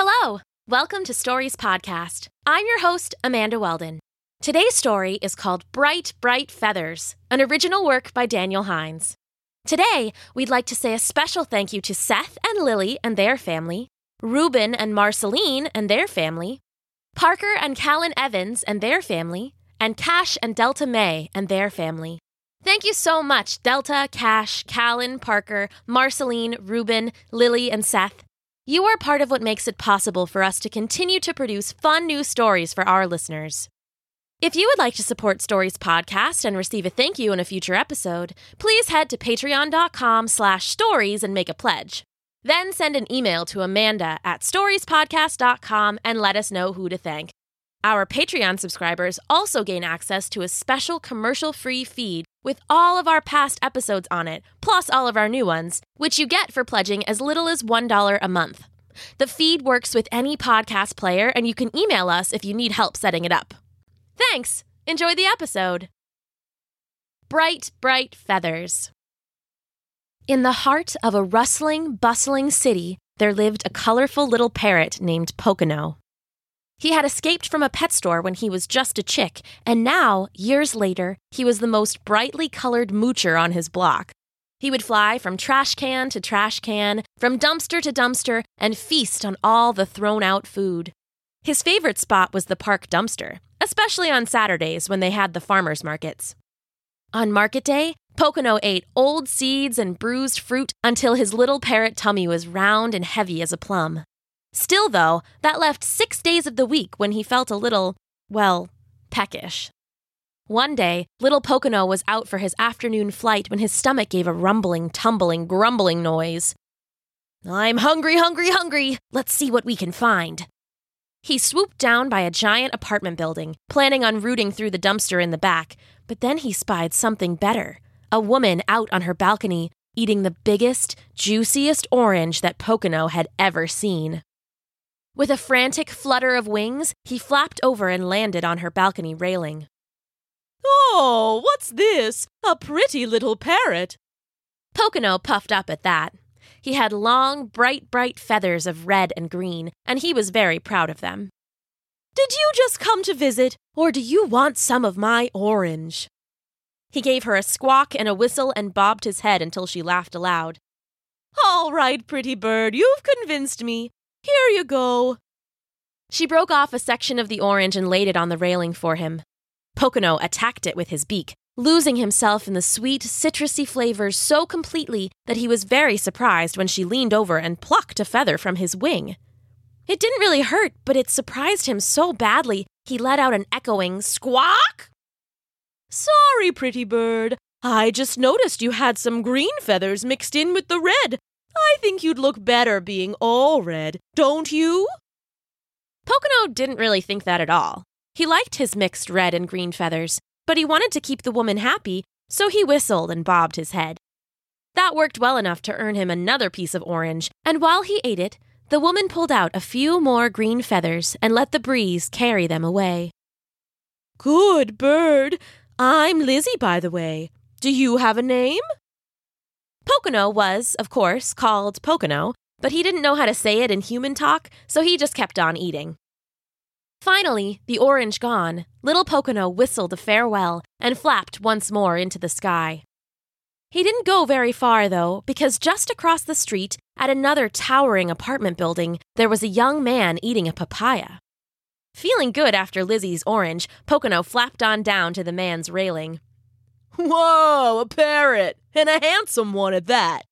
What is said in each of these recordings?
Hello! Welcome to Stories Podcast. I'm your host, Amanda Weldon. Today's story is called Bright, Bright Feathers, an original work by Daniel Hines. Today, we'd like to say a special thank you to Seth and Lily and their family, Ruben and Marceline and their family, Parker and Callan Evans and their family, and Cash and Delta May and their family. Thank you so much, Delta, Cash, Callan, Parker, Marceline, Ruben, Lily, and Seth. You are part of what makes it possible for us to continue to produce fun new stories for our listeners. If you would like to support Stories Podcast and receive a thank you in a future episode, please head to patreon.com slash stories and make a pledge. Then send an email to Amanda at storiespodcast.com and let us know who to thank. Our Patreon subscribers also gain access to a special commercial free feed with all of our past episodes on it, plus all of our new ones, which you get for pledging as little as $1 a month. The feed works with any podcast player, and you can email us if you need help setting it up. Thanks! Enjoy the episode! Bright, bright feathers. In the heart of a rustling, bustling city, there lived a colorful little parrot named Pocono. He had escaped from a pet store when he was just a chick, and now, years later, he was the most brightly colored moocher on his block. He would fly from trash can to trash can, from dumpster to dumpster, and feast on all the thrown out food. His favorite spot was the park dumpster, especially on Saturdays when they had the farmers markets. On market day, Pocono ate old seeds and bruised fruit until his little parrot tummy was round and heavy as a plum. Still, though, that left six days of the week when he felt a little, well, peckish. One day, little Pocono was out for his afternoon flight when his stomach gave a rumbling, tumbling, grumbling noise. I'm hungry, hungry, hungry. Let's see what we can find. He swooped down by a giant apartment building, planning on rooting through the dumpster in the back, but then he spied something better a woman out on her balcony eating the biggest, juiciest orange that Pocono had ever seen. With a frantic flutter of wings, he flapped over and landed on her balcony railing. Oh, what's this? A pretty little parrot. Pocono puffed up at that. He had long, bright, bright feathers of red and green, and he was very proud of them. Did you just come to visit, or do you want some of my orange? He gave her a squawk and a whistle and bobbed his head until she laughed aloud. All right, pretty bird, you've convinced me. Here you go. She broke off a section of the orange and laid it on the railing for him. Pocono attacked it with his beak, losing himself in the sweet, citrusy flavors so completely that he was very surprised when she leaned over and plucked a feather from his wing. It didn't really hurt, but it surprised him so badly he let out an echoing squawk. Sorry, pretty bird. I just noticed you had some green feathers mixed in with the red. I think you'd look better being all red, don't you? Pocono didn't really think that at all. He liked his mixed red and green feathers, but he wanted to keep the woman happy, so he whistled and bobbed his head. That worked well enough to earn him another piece of orange, and while he ate it, the woman pulled out a few more green feathers and let the breeze carry them away. Good bird. I'm Lizzie, by the way. Do you have a name? Pocono was, of course, called Pocono, but he didn't know how to say it in human talk, so he just kept on eating. Finally, the orange gone, little Pocono whistled a farewell and flapped once more into the sky. He didn't go very far, though, because just across the street, at another towering apartment building, there was a young man eating a papaya. Feeling good after Lizzie's orange, Pocono flapped on down to the man's railing. Whoa, a parrot! And a handsome one at that!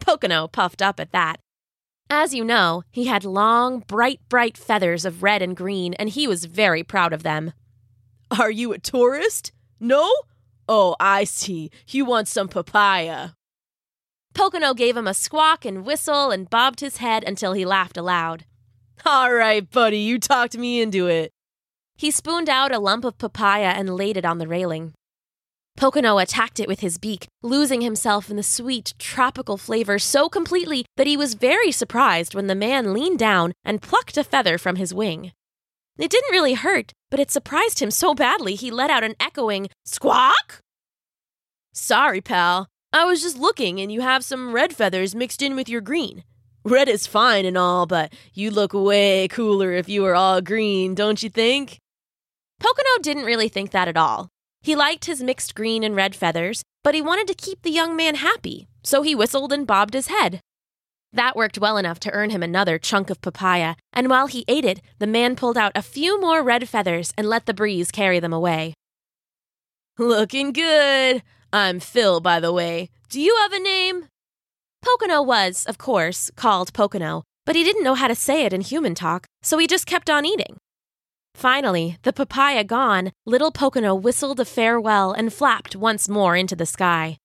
Pocono puffed up at that. As you know, he had long, bright, bright feathers of red and green, and he was very proud of them. Are you a tourist? No? Oh, I see. You want some papaya. Pocono gave him a squawk and whistle and bobbed his head until he laughed aloud. All right, buddy, you talked me into it. He spooned out a lump of papaya and laid it on the railing. Pocono attacked it with his beak, losing himself in the sweet, tropical flavor so completely that he was very surprised when the man leaned down and plucked a feather from his wing. It didn't really hurt, but it surprised him so badly he let out an echoing squawk. Sorry, pal. I was just looking and you have some red feathers mixed in with your green. Red is fine and all, but you look way cooler if you were all green, don't you think? Pocono didn't really think that at all. He liked his mixed green and red feathers, but he wanted to keep the young man happy, so he whistled and bobbed his head. That worked well enough to earn him another chunk of papaya, and while he ate it, the man pulled out a few more red feathers and let the breeze carry them away. Looking good. I'm Phil, by the way. Do you have a name? Pocono was, of course, called Pocono, but he didn't know how to say it in human talk, so he just kept on eating. Finally, the papaya gone, little Pocono whistled a farewell and flapped once more into the sky.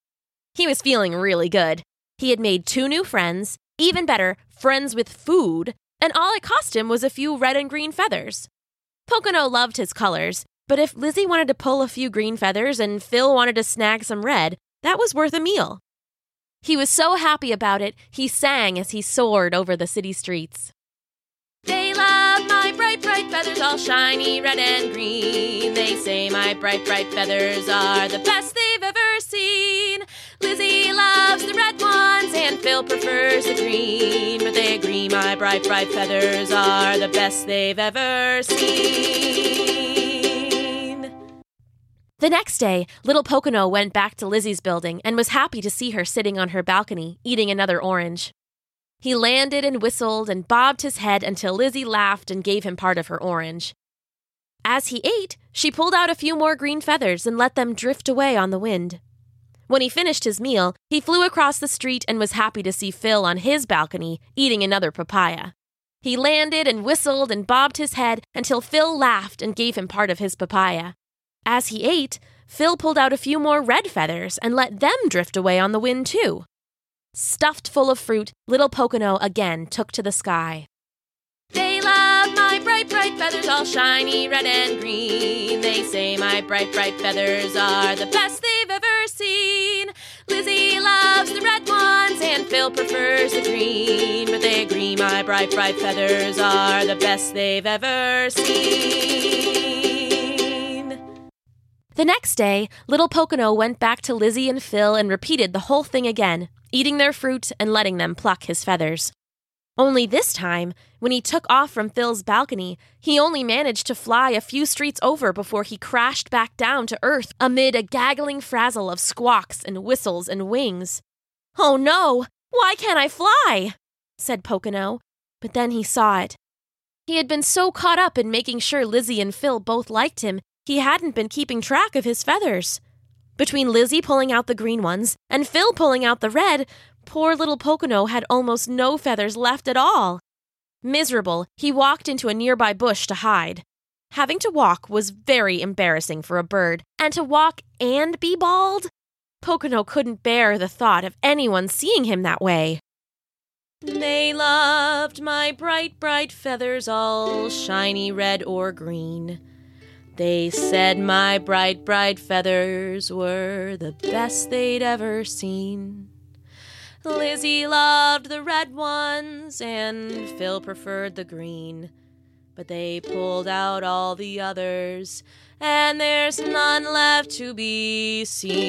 He was feeling really good. He had made two new friends, even better, friends with food, and all it cost him was a few red and green feathers. Pocono loved his colors, but if Lizzie wanted to pull a few green feathers and Phil wanted to snag some red, that was worth a meal. He was so happy about it, he sang as he soared over the city streets. All shiny red and green. They say my bright, bright feathers are the best they've ever seen. Lizzie loves the red ones, and Phil prefers the green. But they agree my bright, bright feathers are the best they've ever seen. The next day, little Pocono went back to Lizzie's building and was happy to see her sitting on her balcony, eating another orange. He landed and whistled and bobbed his head until Lizzie laughed and gave him part of her orange. As he ate, she pulled out a few more green feathers and let them drift away on the wind. When he finished his meal, he flew across the street and was happy to see Phil on his balcony eating another papaya. He landed and whistled and bobbed his head until Phil laughed and gave him part of his papaya. As he ate, Phil pulled out a few more red feathers and let them drift away on the wind, too. Stuffed full of fruit, little Pocono again took to the sky. They love my bright, bright feathers, all shiny red and green. They say my bright, bright feathers are the best they've ever seen. Lizzie loves the red ones, and Phil prefers the green. But they agree my bright, bright feathers are the best they've ever seen. The next day, little Pocono went back to Lizzie and Phil and repeated the whole thing again, eating their fruit and letting them pluck his feathers. Only this time, when he took off from Phil's balcony, he only managed to fly a few streets over before he crashed back down to earth amid a gaggling frazzle of squawks and whistles and wings. Oh no! Why can't I fly? said Pocono, but then he saw it. He had been so caught up in making sure Lizzie and Phil both liked him, he hadn't been keeping track of his feathers. Between Lizzie pulling out the green ones and Phil pulling out the red, poor little Pocono had almost no feathers left at all. Miserable, he walked into a nearby bush to hide. Having to walk was very embarrassing for a bird, and to walk and be bald? Pocono couldn't bear the thought of anyone seeing him that way. They loved my bright, bright feathers, all shiny red or green. They said my bright, bright feathers were the best they'd ever seen. Lizzie loved the red ones, and Phil preferred the green. But they pulled out all the others, and there's none left to be seen.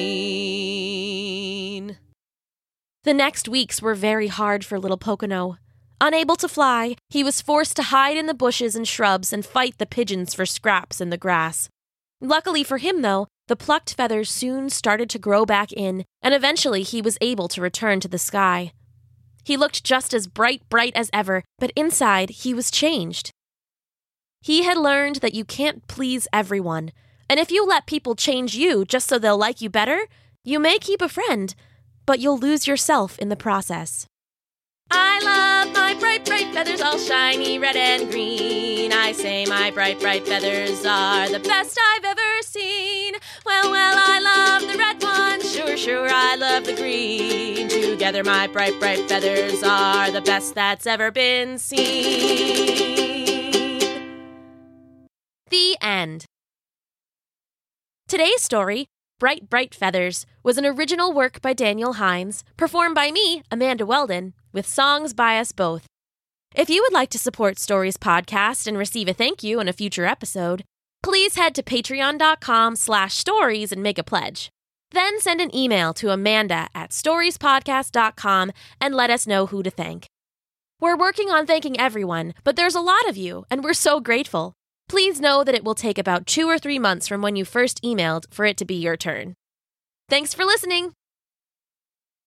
The next weeks were very hard for little Pocono. Unable to fly, he was forced to hide in the bushes and shrubs and fight the pigeons for scraps in the grass. Luckily for him, though, the plucked feathers soon started to grow back in, and eventually he was able to return to the sky. He looked just as bright, bright as ever, but inside he was changed. He had learned that you can't please everyone, and if you let people change you just so they'll like you better, you may keep a friend, but you'll lose yourself in the process. I feathers, all shiny red and green. I say my bright, bright feathers are the best I've ever seen. Well, well, I love the red ones, sure, sure, I love the green. Together, my bright, bright feathers are the best that's ever been seen. The end. Today's story Bright, Bright Feathers was an original work by Daniel Hines, performed by me, Amanda Weldon, with songs by us both. If you would like to support Stories Podcast and receive a thank you in a future episode, please head to patreon.com slash stories and make a pledge. Then send an email to amanda at storiespodcast.com and let us know who to thank. We're working on thanking everyone, but there's a lot of you, and we're so grateful. Please know that it will take about two or three months from when you first emailed for it to be your turn. Thanks for listening.